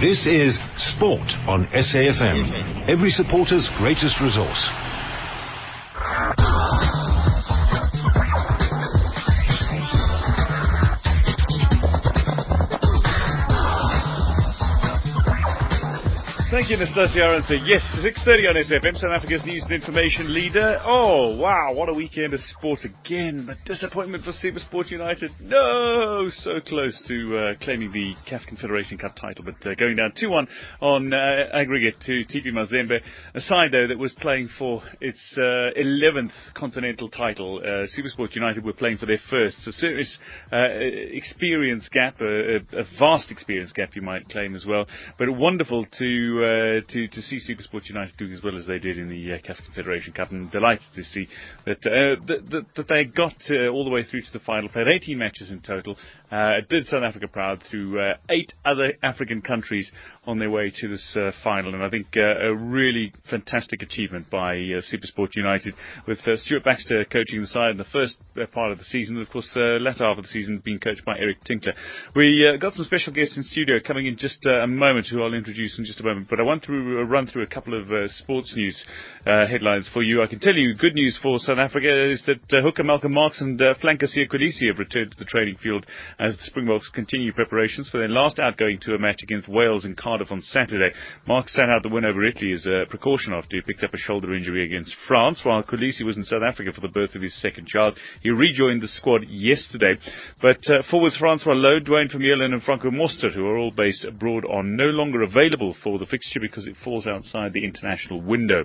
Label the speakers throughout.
Speaker 1: This is Sport on SAFM, mm-hmm. every supporter's greatest resource.
Speaker 2: Thank you, Nastasia Aronson. Yes, 6.30 on SFM, South Africa's news and information leader. Oh, wow, what a weekend of sport again. But disappointment for Supersport United. No, so close to uh, claiming the CAF Confederation Cup title, but uh, going down 2-1 on uh, aggregate to TP Mazembe. A side, though, that was playing for its 11th uh, continental title. Uh, Supersport United were playing for their first. So serious uh, experience gap, a, a vast experience gap, you might claim as well. But wonderful to uh, to to see Supersport United doing as well as they did in the uh, CAF Confederation Cup, and delighted to see that uh, that, that, that, they got uh, all the way through to the final. Played 18 matches in total. Uh, did South Africa proud through eight other African countries on their way to this uh, final, and I think uh, a really fantastic achievement by uh, Supersport United, with uh, Stuart Baxter coaching the side in the first part of the season, and of course, uh, latter half of the season being coached by Eric Tinkler. We got some special guests in studio coming in just a moment, who I'll introduce in just a moment. But I want to run through a couple of sports news headlines for you. I can tell you, good news for South Africa is that hooker Malcolm Marx and flanker Kolisi have returned to the training field as the Springboks continue preparations for their last outgoing tour match against Wales in Cardiff on Saturday. Marx sat out the win over Italy as a precaution after he picked up a shoulder injury against France, while Kolisi was in South Africa for the birth of his second child. He rejoined the squad yesterday. But uh, forwards Francois Louw, Duane Vermeulen and Franco Mostert, who are all based abroad, are no longer available for the fixture because it falls outside the international window.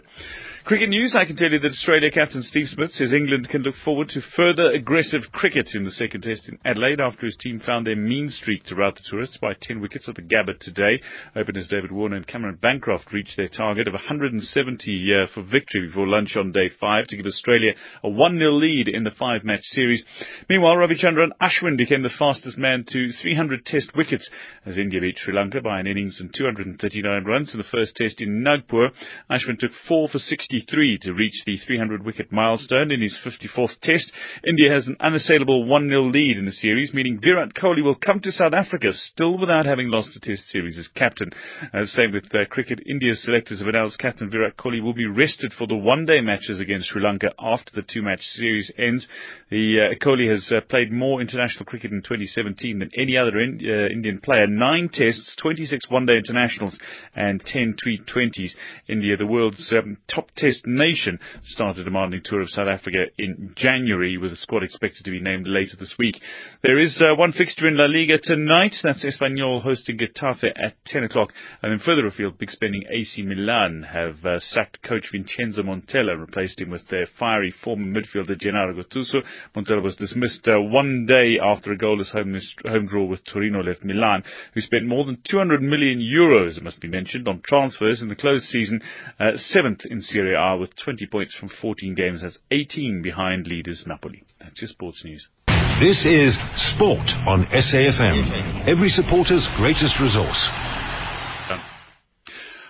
Speaker 2: Cricket news, I can tell you that Australia captain Steve Smith says England can look forward to further aggressive cricket in the second test in Adelaide after his team found their mean streak to rout the tourists by 10 wickets at the Gabba today. Openers David Warner and Cameron Bancroft reached their target of 170 uh, for victory before lunch on day five to give Australia a 1-0 lead in the five-match series. Meanwhile, Ravichandran Ashwin became the fastest man to 300 test wickets as India beat Sri Lanka by an innings and 239 runs in the first test in Nagpur. Ashwin took 4 for 63 to reach the 300 wicket milestone in his 54th test. India has an unassailable 1-0 lead in the series, meaning Virat Kohli will come to South Africa still without having lost a test series as captain. Uh, same with uh, cricket. India's selectors have announced captain Virat Kohli will be rested for the one-day matches against Sri Lanka after the two-match series ends. The uh, Kohli has uh, played more international cricket in 2017 than any other in, uh, Indian player. Nine tests, 26 one-day internationals, and 10 T20s. India, the world's um, top test nation, started a demanding tour of South Africa in January, with a squad expected to be named later this week. There is uh, one fixture in La Liga tonight. That's Espanyol hosting Getafe at 10 o'clock. And then further afield, big spending AC Milan have uh, sacked coach Vincenzo Montella and replaced him with their fiery former midfielder Gennaro Gattuso. Montella was dismissed uh, one day after a goalless home, home draw with Torino left Milan, who spent more than 200 million euros, it must be mentioned, on transfers in the closed season, uh, seventh in Serie A with 20 points from 14 games, has 18 behind leaders Napoli. That's your sports news.
Speaker 1: This is Sport on SAFM, every supporter's greatest resource.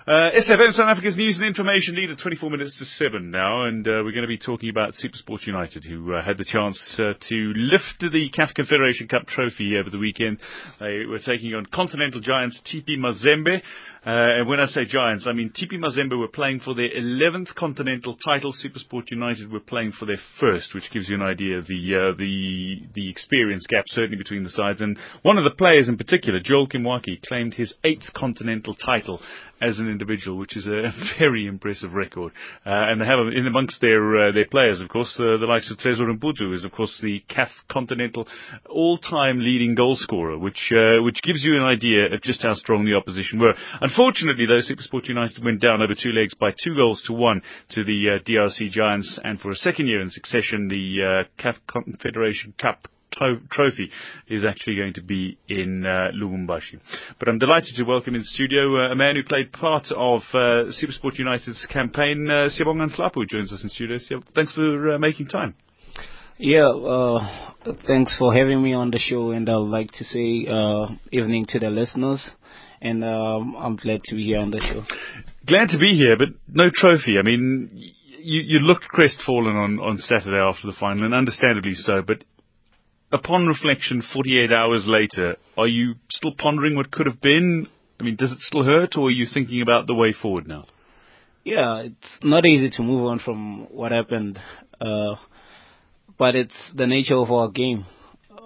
Speaker 2: Uh, SFM South Africa's news and information leader, 24 minutes to 7 now, and uh, we're going to be talking about Supersport United, who uh, had the chance uh, to lift the CAF Confederation Cup trophy over the weekend. They were taking on continental giants TP Mazembe. Uh, and when I say giants, I mean TP Mazembe were playing for their 11th continental title. Supersport United were playing for their first, which gives you an idea of the uh, the the experience gap certainly between the sides. And one of the players in particular, Joel Kimwaki, claimed his eighth continental title as an individual, which is a very impressive record. Uh, and they have in amongst their uh, their players, of course, uh, the likes of Tresor Mputu is of course the CAF Continental all-time leading goal scorer, which uh, which gives you an idea of just how strong the opposition were. Unfortunately, though, Supersport United went down over two legs by two goals to one to the uh, DRC Giants, and for a second year in succession, the uh, CAF Confederation Cup trophy is actually going to be in uh, Lubumbashi. But I'm delighted to welcome in studio uh, a man who played part of uh, Supersport United's campaign, uh, Siyabonga Nhlapo, joins us in studio. thanks for uh, making time.
Speaker 3: Yeah, uh, thanks for having me on the show, and I'd like to say uh, evening to the listeners, and um, I'm glad to be here on the show.
Speaker 2: Glad to be here, but no trophy. I mean, you, you looked crestfallen on, on Saturday after the final, and understandably so, but upon reflection, 48 hours later, are you still pondering what could have been, I mean, does it still hurt, or are you thinking about the way forward now?
Speaker 3: Yeah, it's not easy to move on from what happened, uh, but it's the nature of our game.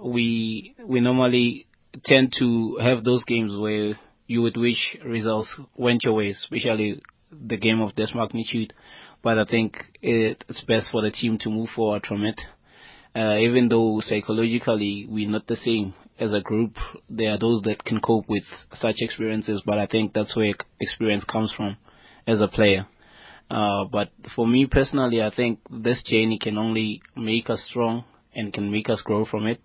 Speaker 3: We we normally tend to have those games where you would wish results went your way, especially the game of this magnitude. But I think it's best for the team to move forward from it. Uh, even though psychologically we're not the same as a group, there are those that can cope with such experiences, but I think that's where experience comes from as a player. Uh, but for me personally, I think this journey can only make us strong and can make us grow from it.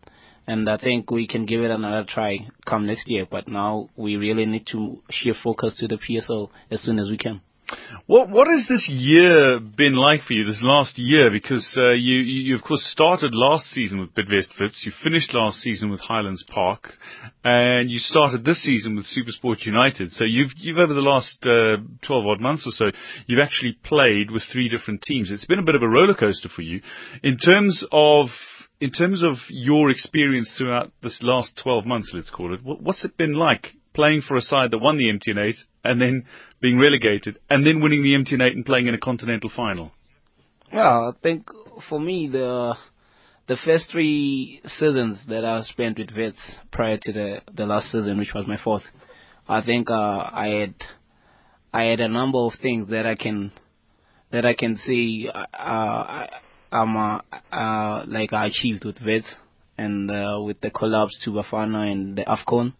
Speaker 3: And I think we can give it another try come next year. But now we really need to shift focus to the PSL as soon as we can.
Speaker 2: What what has this year been like for you? This last year, because uh, you, you of course started last season with Bidvest Wits, you finished last season with Highlands Park, and you started this season with SuperSport United. So you've you've over the last uh, twelve odd months or so, you've actually played with three different teams. It's been a bit of a roller coaster for you, in terms of in terms of your experience throughout this last 12 months, let's call it, what's it been like playing for a side that won the MTN8 and then being relegated and then winning the MTN8 and playing in a continental final?
Speaker 3: Well, I think for me the the first three seasons that I spent with Wits prior to the the last season, which was my fourth, I think uh, I had I had a number of things that I can that I can see uh, I, I'm uh, uh, like I achieved with Wits and uh, with the collapse to Bafana and the Afcon.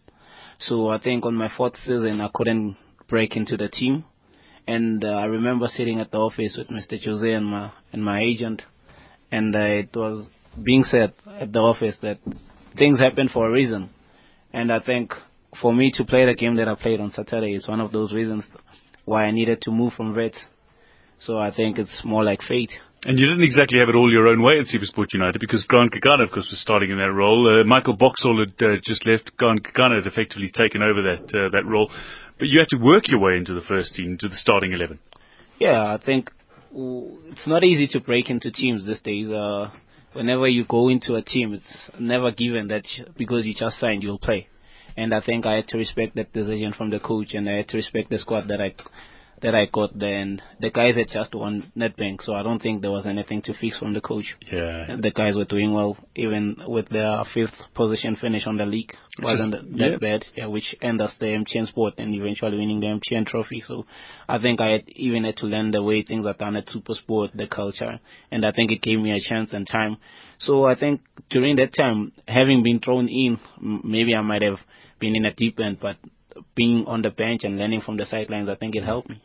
Speaker 3: So I think on my fourth season, I couldn't break into the team. And I remember sitting at the office with Mr. Jose and my and my agent, and it was being said at the office that things happen for a reason. And I think for me to play the game that I played on Saturday is one of those reasons why I needed to move from Red. So I think it's more like fate.
Speaker 2: And you didn't exactly have it all your own way at Supersport United because Grant Kekana, of course, was starting in that role. Uh, Michael Boxall had uh, just left. Grant Kekana had effectively taken over that uh, that role. But you had to work your way into the first team, to the starting 11.
Speaker 3: Yeah, I think it's not easy to break into teams these days. Uh, whenever you go into a team, it's never given that because you just signed, you'll play. And I think I had to respect that decision from the coach, and I had to respect the squad that I that I got there, and the guys had just won Nedbank, so I don't think there was anything to fix from the coach.
Speaker 2: Yeah,
Speaker 3: the guys were doing well, even with their fifth position finish on the league, wasn't that yeah. bad. Yeah, which ended us the MTN Sport and eventually winning the MTN Trophy. So I think I had even had to learn the way things are done at Super Sport, the culture, and I think it gave me a chance and time. So I think during that time, having been thrown in, maybe I might have been in a deep end, but being on the bench and learning from the sidelines, I think it helped me.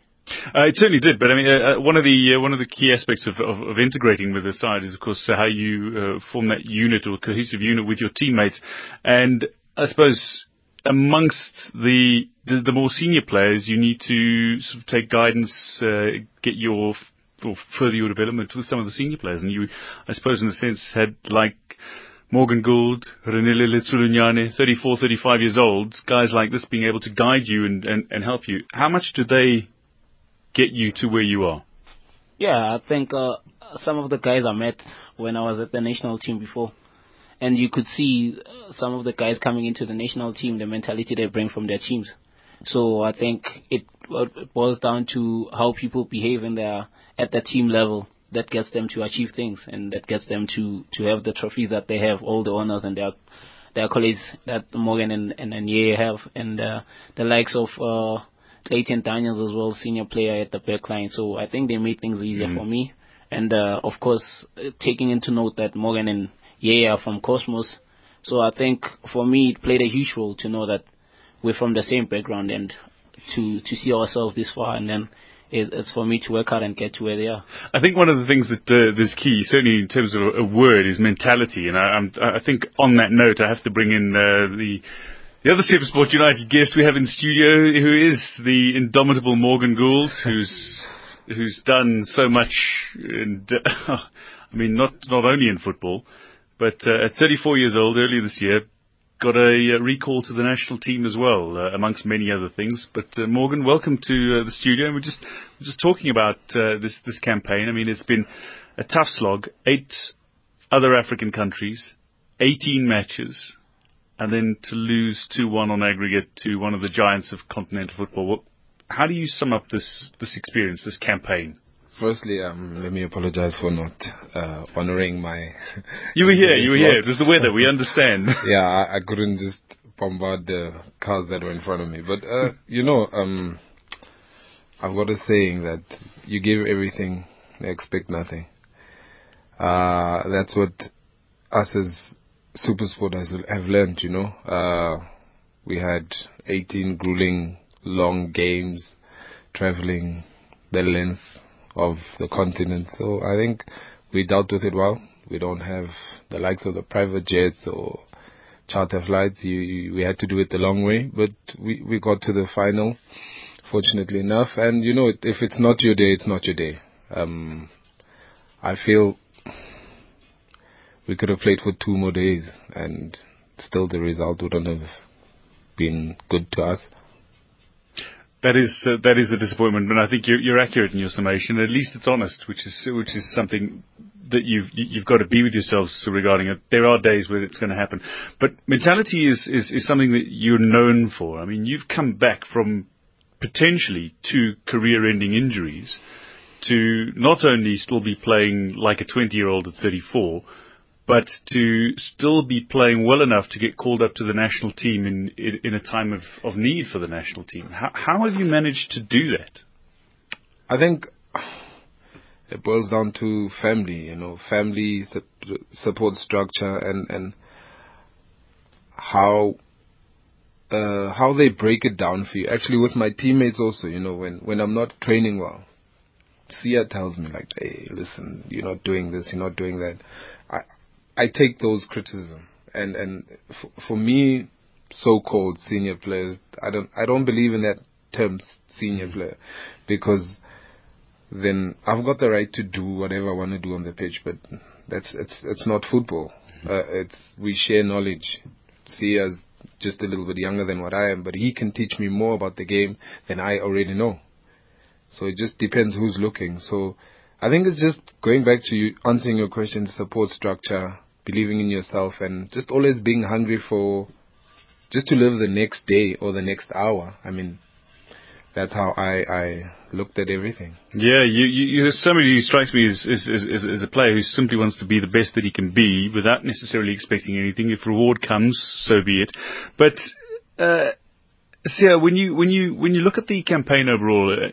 Speaker 2: Uh, it certainly did, but I mean, uh, uh, one of the uh, one of the key aspects of, of, of, integrating with the side is, of course, how you uh, form that unit or cohesive unit with your teammates. And I suppose amongst the, the, the more senior players, you need to sort of take guidance, uh, get your or further your development with some of the senior players. And you, I suppose, in a sense, had like. Morgan Gould, Reneilwe Letsholonyane, 34, 35 years old, guys like this being able to guide you and, and, and help you. How much do they get you to where you are?
Speaker 3: Yeah, I think uh, some of the guys I met when I was at the national team before, and you could see uh, some of the guys coming into the national team, the mentality they bring from their teams. So I think it, it boils down to how people behave in their at the team level that gets them to achieve things and that gets them to to have the trophies that they have, all the honors and their their colleagues that Morgan and and, and Ye have, and uh, the likes of uh, Clayton Daniels as well, senior player at the back line. So I think they made things easier mm. for me. And uh, of course, uh, taking into note that Morgan and Ye are from Cosmos. So I think for me, it played a huge role to know that we're from the same background and to to see ourselves this far and then it's for me to work out and get to where they are.
Speaker 2: I think one of the things that uh, is key, certainly in terms of a, word, is mentality. And I, I, think on that note, I have to bring in uh, the the other Supersport United guest we have in studio, who is the indomitable Morgan Gould, who's who's done so much. And uh, I mean, not not only in football, but uh, at 34 years old, earlier this year, got a uh, recall to the national team as well, uh, amongst many other things. But uh, Morgan, welcome to uh, the studio. And we're just we're just talking about this this campaign. I mean, it's been a tough slog. Eight other African countries, 18 matches and then to lose 2-1 on aggregate to one of the giants of continental football. How do you sum up this this experience, this campaign?
Speaker 4: Firstly, um, let me apologize for not uh, honoring my.
Speaker 2: You were here. You were here. It was the weather. We understand.
Speaker 4: yeah, I, I, couldn't just bombard the cars that were in front of me. But uh, you know, um, I've got a saying that you give everything, expect nothing. Uh, that's what us as Supersport has, have learned. You know, uh, we had 18 grueling, long games, traveling the length of the continent. So I think we dealt with it well. We don't have the likes of the private jets or charter flights. You, you, we had to do it the long way, but we, we got to the final, fortunately enough. And you know, if it's not your day, it's not your day. Um, I feel we could have played for two more days and still the result wouldn't have been good to us.
Speaker 2: That is uh, that is a disappointment, but I think you're, you're accurate in your summation. At least it's honest, which is which is something that you've you've got to be with yourselves regarding it. There are days where it's going to happen, but mentality is, is is something that you're known for. I mean, you've come back from potentially two career-ending injuries to not only still be playing like a 20-year-old at 34 but to still be playing well enough to get called up to the national team in in, in a time of, of need for the national team. How, how have you managed to do that?
Speaker 4: I think it boils down to family, you know, family support structure and and how uh, how they break it down for you. Actually, with my teammates also, you know, when when I'm not training well, Sia tells me like, "Hey, listen, you're not doing this, you're not doing that." I I take those criticism, and and f- for me, so-called senior players, I don't I don't believe in that term senior mm-hmm. player, because then I've got the right to do whatever I want to do on the pitch, but that's it's it's not football. Mm-hmm. Uh, it's we share knowledge. See as just a little bit younger than what I am, but he can teach me more about the game than I already know. So it just depends who's looking. So I think it's just going back to you answering your question, support structure, believing in yourself, and just always being hungry for just to live the next day or the next hour. I mean, that's how I, I looked at everything.
Speaker 2: Yeah, you, you, you somebody who strikes me as, as, as, as, a player who simply wants to be the best that he can be without necessarily expecting anything. If reward comes, so be it. But, uh, Sia, when you, when you, when you look at the campaign overall, uh,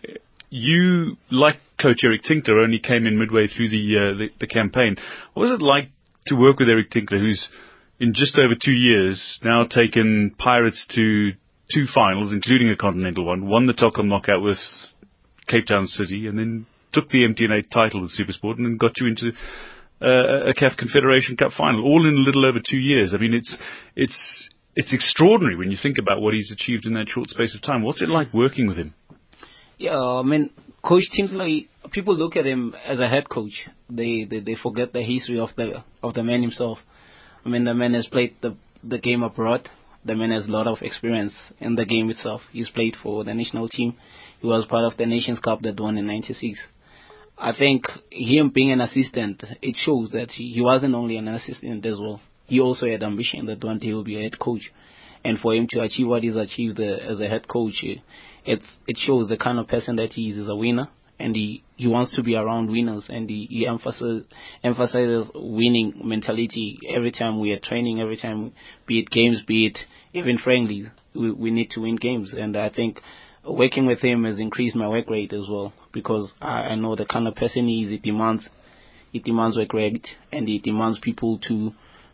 Speaker 2: you, like Coach Eric Tinkler, only came in midway through the, uh, the, the campaign. What was it like to work with Eric Tinkler, who's in just over two years now taken Pirates to two finals, including a continental one, won the Telkom knockout with Cape Town City, and then took the MTN title with Supersport, and then got you into uh, a CAF Confederation Cup final, all in a little over two years. I mean, it's it's it's extraordinary when you think about what he's achieved in that short space of time. What's it like working with him?
Speaker 3: Yeah, I mean, Coach Tinkler, people look at him as a head coach. They, they they forget the history of the of the man himself. I mean, the man has played the the game abroad. The man has a lot of experience in the game itself. He's played for the national team. He was part of the Nations Cup that won in '96. I think him being an assistant, it shows that he, wasn't only an assistant as well. He also had ambition that one day he will be a head coach. And for him to achieve what he's achieved uh, as a head coach, it's it shows the kind of person that he is as a winner and he, he wants to be around winners and he, he emphasizes, emphasizes winning mentality every time we are training, every time, be it games, be it even friendlies, we, we need to win games. And I think working with him has increased my work rate as well because I, I know the kind of person he is. It demands, it demands work rate and it demands people to,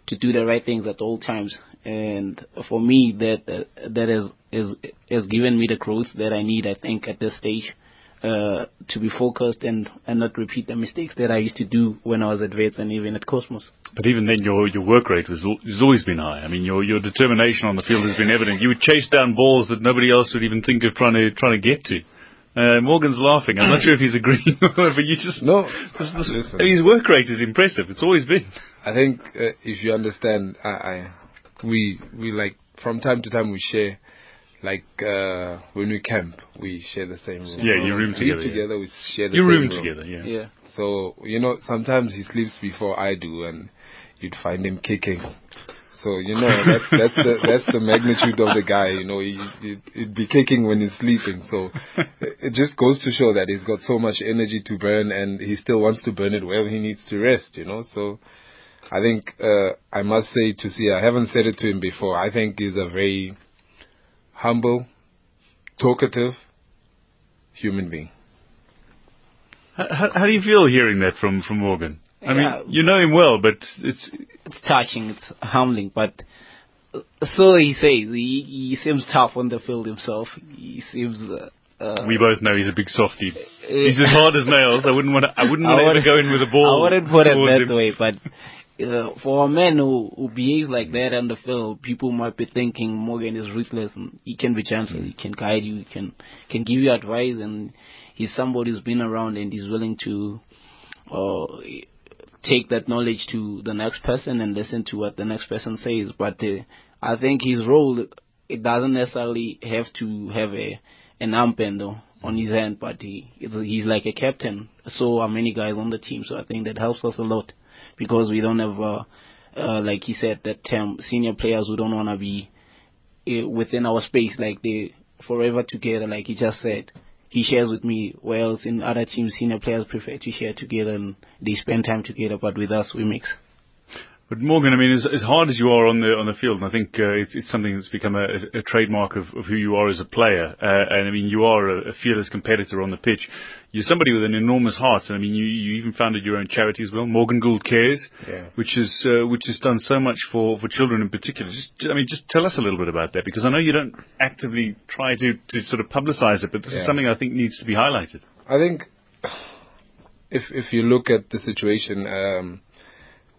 Speaker 3: to do the right things at all times. And for me, that that has, has has given me the growth that I need. I think at this stage uh, to be focused and, and not repeat the mistakes that I used to do when I was at Wits and even at Cosmos.
Speaker 2: But even then, your your work rate was has always been high. I mean, your your determination on the field has been evident. You would chase down balls that nobody else would even think of trying to trying to get to. Uh, Morgan's laughing. I'm not sure if he's agreeing, but you just
Speaker 4: no.
Speaker 2: This, this, his work rate is impressive. It's always been.
Speaker 4: I think uh, if you understand, I, I we we like from time to time we share like uh, when we camp, we share the same room.
Speaker 2: Yeah, you room together.
Speaker 4: together,
Speaker 2: yeah.
Speaker 4: we share the
Speaker 2: you
Speaker 4: same
Speaker 2: room,
Speaker 4: room
Speaker 2: together. Yeah.
Speaker 3: Yeah.
Speaker 4: So you know, sometimes he sleeps before I do, and you'd find him kicking. So you know that's that's the that's the magnitude of the guy. You know, he, he he'd be kicking when he's sleeping. So it just goes to show that he's got so much energy to burn, and he still wants to burn it where he needs to rest. You know, so I think uh, I must say to see, I haven't said it to him before. I think he's a very humble, talkative human being.
Speaker 2: How, how do you feel hearing that from from Morgan? I
Speaker 3: Yeah.
Speaker 2: mean, you know him well, but it's
Speaker 3: It's touching, it's humbling, but uh, so he says he, he seems tough on the field himself. He seems. Uh, uh,
Speaker 2: we both know he's a big softie. He's as hard as nails. I wouldn't want to. I wouldn't want to go in with a ball.
Speaker 3: I wouldn't put it
Speaker 2: towards
Speaker 3: that
Speaker 2: him.
Speaker 3: way, but uh, for a man who, who behaves like that on the field, people might be thinking Morgan is ruthless and he can be gentle, he can guide you, he can can give you advice, and he's somebody who's been around and he's willing to uh, take that knowledge to the next person and listen to what the next person says. But uh, I think his role it doesn't necessarily have to have a an armband though on his hand, but he he's like a captain. So are many guys on the team, so I think that helps us a lot because we don't have, uh, uh, like he said, that term senior players who don't want to be uh, within our space, like they forever together, like he just said. He shares with me, whereas in other teams, senior players prefer to share together and they spend time together, but with us, we mix.
Speaker 2: But Morgan, I mean, as, as hard as you are on the on the field, and I think uh, it's, it's something that's become a, a trademark of, of who you are as a player. Uh, and I mean, you are a, a fearless competitor on the pitch. You're somebody with an enormous heart, and I mean, you, you even founded your own charity as well, Morgan Gould Cares,
Speaker 4: Yeah.
Speaker 2: which is uh, which has done so much for, for children in particular. Just, I mean, just tell us a little bit about that, because I know you don't actively try to, to sort of publicise it, but this is something I think needs to be highlighted.
Speaker 4: I think if if you look at the situation um,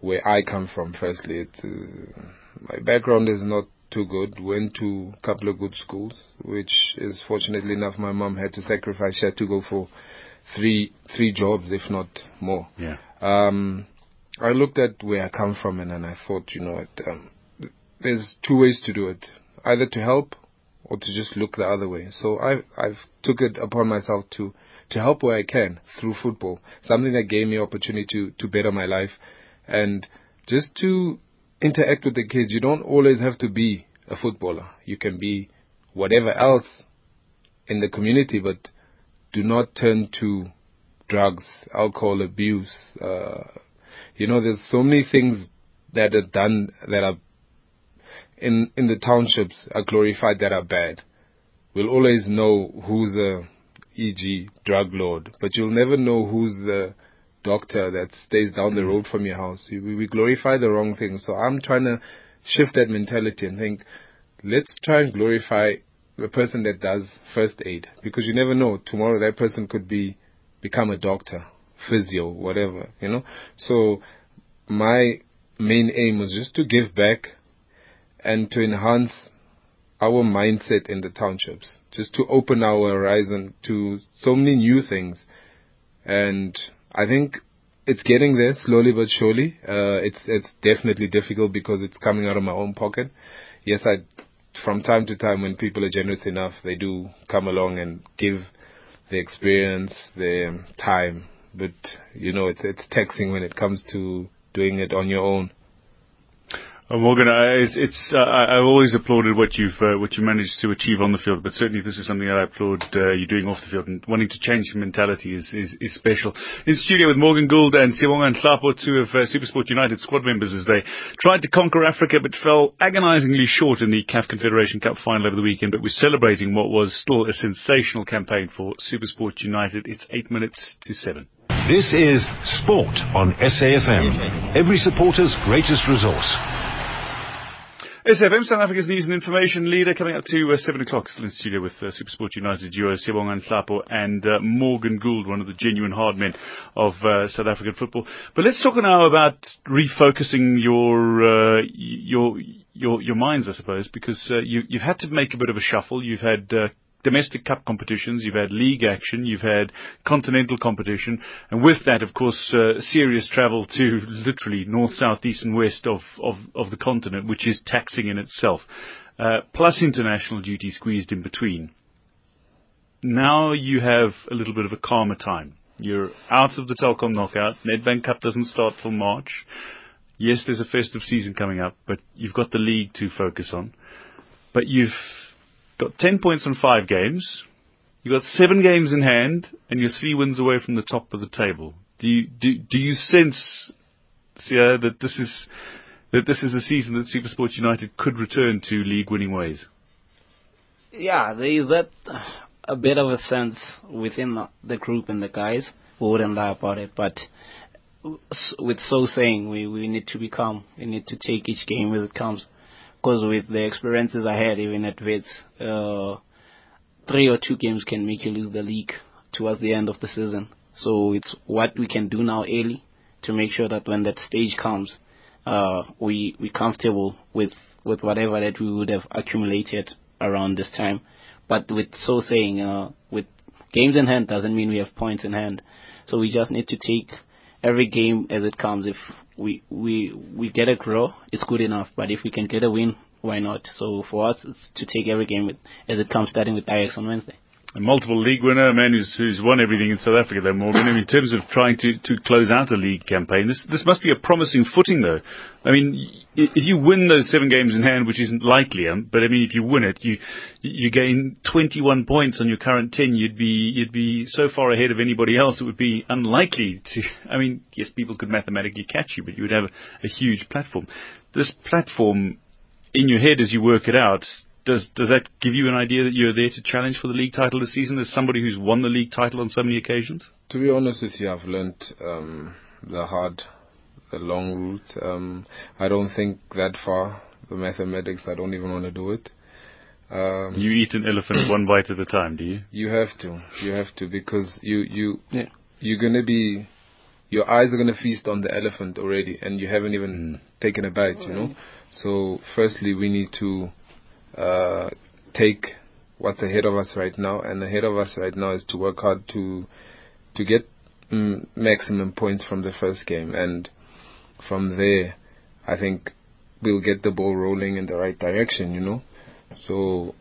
Speaker 4: where I come from, firstly, it's, uh, my background is not too good. Went to a couple of good schools, which is fortunately enough my mom had to sacrifice. She had to go for three three jobs, if not more.
Speaker 2: Yeah.
Speaker 4: Um, I looked at where I come from and then I thought, you know, what, um, there's two ways to do it: either to help or to just look the other way. So I I've took it upon myself to to help where I can through football, something that gave me opportunity to to better my life, and just to interact with the kids. You don't always have to be a footballer. You can be whatever else in the community, but do not turn to drugs, alcohol abuse. Uh, you know, there's so many things that are done that are in in the townships are glorified that are bad. We'll always know who's a, e.g., drug lord, but you'll never know who's the doctor that stays down the mm. road from your house. We, we glorify the wrong things. So I'm trying to shift that mentality and think, let's try and glorify the person that does first aid because you never know tomorrow that person could be become a doctor, physio, whatever, you know. So my main aim was just to give back and to enhance our mindset in the townships, just to open our horizon to so many new things. And I think it's getting there slowly but surely. Uh, it's it's definitely difficult because it's coming out of my own pocket. Yes, I from time to time when people are generous enough, they do come along and give their experience, their time. But you know, it's it's taxing when it comes to doing it on your own.
Speaker 2: Uh, Morgan, I, it's, it's uh, I, I've always applauded what you've uh, what you managed to achieve on the field, but certainly this is something that I applaud uh, you doing off the field and wanting to change your mentality is, is, is special. In studio with Morgan Gould and Siyabonga Nhlapo, two of uh, Supersport United squad members, as they tried to conquer Africa but fell agonisingly short in the CAF Confederation Cup final over the weekend. But we're celebrating what was still a sensational campaign for Supersport United. It's eight minutes to seven.
Speaker 1: This is Sport on SAFM. Every supporter's greatest resource.
Speaker 2: SFM, South Africa's news and information leader, coming up to uh, 7 o'clock. Still in studio with uh, Supersport United duo Siyabonga Nhlapo and uh, Morgan Gould, one of the genuine hard men of uh, South African football. But let's talk now about refocusing your uh, your your your minds, I suppose, because uh, you, you've had to make a bit of a shuffle. You've had uh, domestic cup competitions, you've had league action, you've had continental competition, and with that, of course, uh, serious travel to literally north, south, east, and west of, of, of the continent, which is taxing in itself, uh, plus international duty squeezed in between. Now you have a little bit of a calmer time. You're out of the Telkom knockout. Nedbank Cup doesn't start till March. Yes, there's a festive season coming up, but you've got the league to focus on. But you've got 10 points on five games. You've got seven games in hand, and you're three wins away from the top of the table. Do you do, do you sense, Sia, that this is that this is a season that SuperSport United could return to league-winning ways?
Speaker 3: Yeah, there is that a bit of a sense within the group and the guys. We wouldn't lie about it, but with so saying, we, we need to be calm. We need to take each game as it comes. Because with the experiences I had, even at Wits, uh, three or two games can make you lose the league towards the end of the season. So it's what we can do now early to make sure that when that stage comes, uh, we we comfortable with with whatever that we would have accumulated around this time. But with so saying, uh, with games in hand doesn't mean we have points in hand. So we just need to take every game as it comes. If we we we get a draw, it's good enough. But if we can get a win, why not? So for us, it's to take every game as it comes, starting with Ajax on Wednesday
Speaker 2: a multiple league winner, a man who's, who's won everything in South Africa, though, Morgan. in terms of trying to, to close out a league campaign, this, this must be a promising footing, though. I mean, if you win those seven games in hand, which isn't likely, um, but I mean, if you win it, you, you gain 21 points on your current 10, you'd be, you'd be so far ahead of anybody else, it would be unlikely to, I mean, yes, people could mathematically catch you, but you would have a, a huge platform. This platform, in your head as you work it out, does does that give you an idea that you're there to challenge for the league title this season as somebody who's won the league title on so many occasions?
Speaker 4: To be honest with you, I've learnt um, the hard, the long route. Um, I don't think that far. The mathematics, I don't even want to do it.
Speaker 2: Um, you eat an elephant one bite at a time, do you?
Speaker 4: You have to. You have to because you you yeah. you're gonna be your eyes are gonna feast on the elephant already, and you haven't even mm. taken a bite. You know. So firstly, we need to uh, take what's ahead of us right now, and ahead of us right now is to work hard to to get mm, maximum points from the first game, and from there, I think we'll get the ball rolling in the right direction. You know, so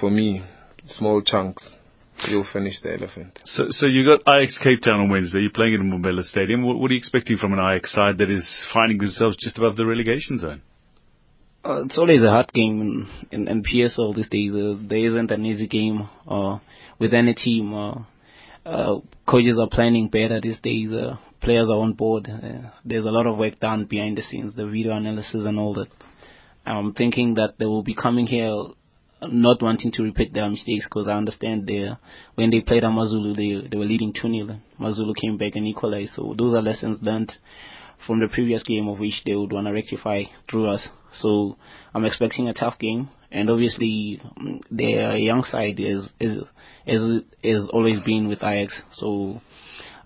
Speaker 4: for me, small chunks. You'll finish the elephant.
Speaker 2: So, so you got Ajax Cape Town on Wednesday. You're playing at Mbombela Stadium. What, what are you expecting from an Ajax side that is finding themselves just above the relegation zone?
Speaker 3: Uh, it's always a hard game in, in, in PSL these days. Uh, there isn't an easy game uh, with any team. Uh, uh, coaches are planning better these days. Uh, players are on board. Uh, there's a lot of work done behind the scenes, the video analysis and all that. I'm thinking that they will be coming here not wanting to repeat their mistakes because I understand they when they played at AmaZulu, they they were leading 2-0. AmaZulu came back and equalized. So those are lessons learned from the previous game of which they would want to rectify through us. So I'm expecting a tough game, and obviously mm, their young side is is is is always been with Ajax. So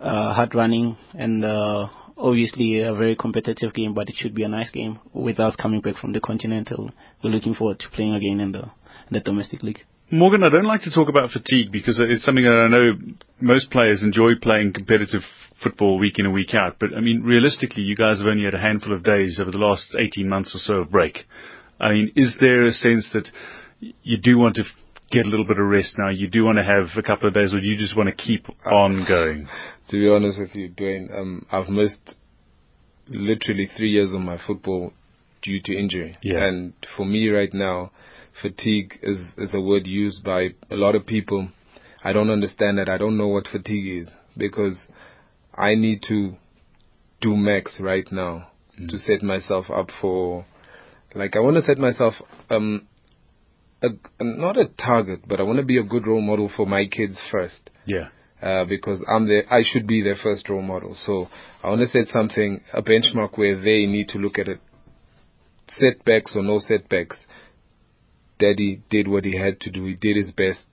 Speaker 3: uh, hard running and uh, obviously a very competitive game, but it should be a nice game with us coming back from the continental. We're looking forward to playing again in the in the domestic league.
Speaker 2: Morgan, I don't like to talk about fatigue because it's something that I know most players enjoy playing competitive football week in and week out. But I mean, realistically, you guys have only had a handful of days over the last 18 months or so of break. I mean, is there a sense that you do want to get a little bit of rest now? You do want to have a couple of days, or do you just want to keep on going?
Speaker 4: to be honest with you, Dwayne, um, I've missed literally three years of my football due to injury. Yeah. And for me right now, fatigue is, is a word used by a lot of people. I don't understand that. I don't know what fatigue is because I need to do max right now mm. to set myself up for, like, I want to set myself, um, a, not a target, but I want to be a good role model for my kids first.
Speaker 2: Yeah.
Speaker 4: Uh, because I'm the, I should be their first role model. So I want to set something, a benchmark where they need to look at it, setbacks or no setbacks. Daddy did what he had to do. He did his best,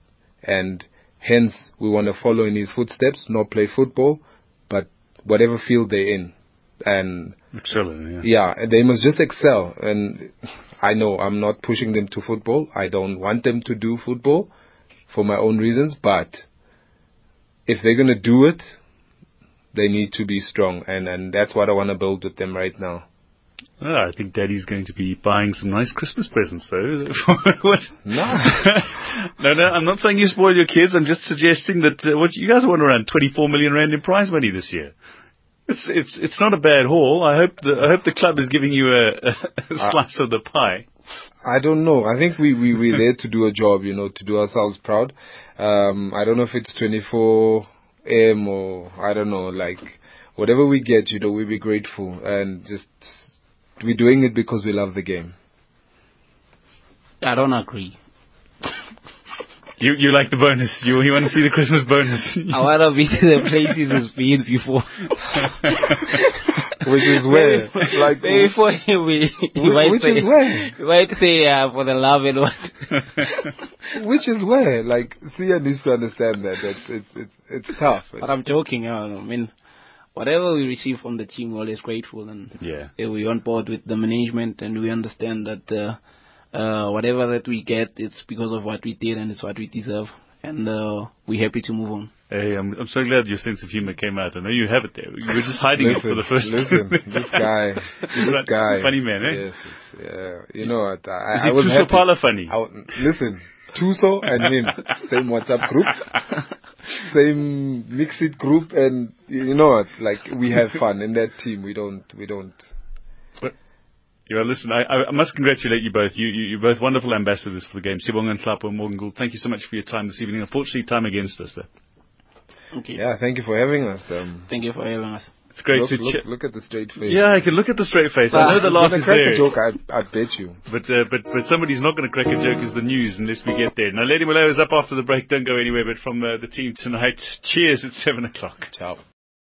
Speaker 4: and hence we want to follow in his footsteps, not play football, whatever field they're in. And
Speaker 2: excelling,
Speaker 4: yeah. yeah, they must just excel. And I know I'm not pushing them to football. I don't want them to do football for my own reasons, but if they're gonna do it, they need to be strong, and and that's what I want to build with them right now.
Speaker 2: Oh, I think Daddy's going to be buying some nice Christmas presents, though.
Speaker 4: no,
Speaker 2: no, no. I'm not saying you spoil your kids. I'm just suggesting that uh, what you guys want around 24 million rand in prize money this year. It's it's it's not a bad haul. I hope the I hope the club is giving you a, a
Speaker 4: Uh,
Speaker 2: slice of the pie.
Speaker 4: I don't know. I think we, we, we're there to do a job, you know, to do ourselves proud. Um, I don't know if it's 24 M or I don't know, like, whatever we get, you know, we'll be grateful and just, we're doing it because we love the game.
Speaker 3: I don't agree.
Speaker 2: You you like the bonus. You you want to see the Christmas bonus.
Speaker 3: I want to be to the places we've been before.
Speaker 4: Which is where, like,
Speaker 3: Before we, we
Speaker 4: Wh-
Speaker 3: might
Speaker 4: which
Speaker 3: say,
Speaker 4: is where?
Speaker 3: we might say uh, for the love and what.
Speaker 4: which is where, like, Sia needs to understand that, that it's, it's, it's tough.
Speaker 3: But I'm joking. I, don't know. I mean, whatever we receive from the team, we're always grateful, and
Speaker 2: yeah.
Speaker 3: uh, we're on board with the management, and we understand that uh, uh, whatever that we get, it's because of what we did, and it's what we deserve, and uh, we're happy to move on.
Speaker 2: Hey, I'm I'm so glad your sense of humor came out. I know you have it there. You were just hiding it for the first.
Speaker 4: listen, this guy, this guy,
Speaker 2: Funny man, eh?
Speaker 4: Yes, yes, yeah. You know what? I,
Speaker 2: Is
Speaker 4: I
Speaker 2: he
Speaker 4: was
Speaker 2: Thuso
Speaker 4: happy.
Speaker 2: Phala funny?
Speaker 4: I, w- listen, Thuso and him, same WhatsApp group, same mixed group, and you know what? Like we have fun in that team. We don't, we don't.
Speaker 2: Yeah, listen, I, I I must congratulate you both. You, you, you're both wonderful ambassadors for the game. Sibong and Hlapo and Morgan Gould, thank you so much for your time this evening. Unfortunately, time against us, though.
Speaker 3: Okay.
Speaker 4: Yeah, thank you for having us. Um,
Speaker 3: Thank you for having us.
Speaker 2: It's great
Speaker 4: look,
Speaker 2: to
Speaker 4: look,
Speaker 2: ch-
Speaker 4: look at the straight face.
Speaker 2: Yeah, I can look at the straight face. I
Speaker 3: Ah,
Speaker 2: know the laugh is
Speaker 4: crack
Speaker 2: there.
Speaker 4: a joke. I, I bet you.
Speaker 2: But, uh, but, but somebody's not going to crack a joke is the news unless we get there. Now, Lady Malaya is up after the break. Don't go anywhere. But from uh, the team tonight, cheers at 7 o'clock.
Speaker 4: Ciao.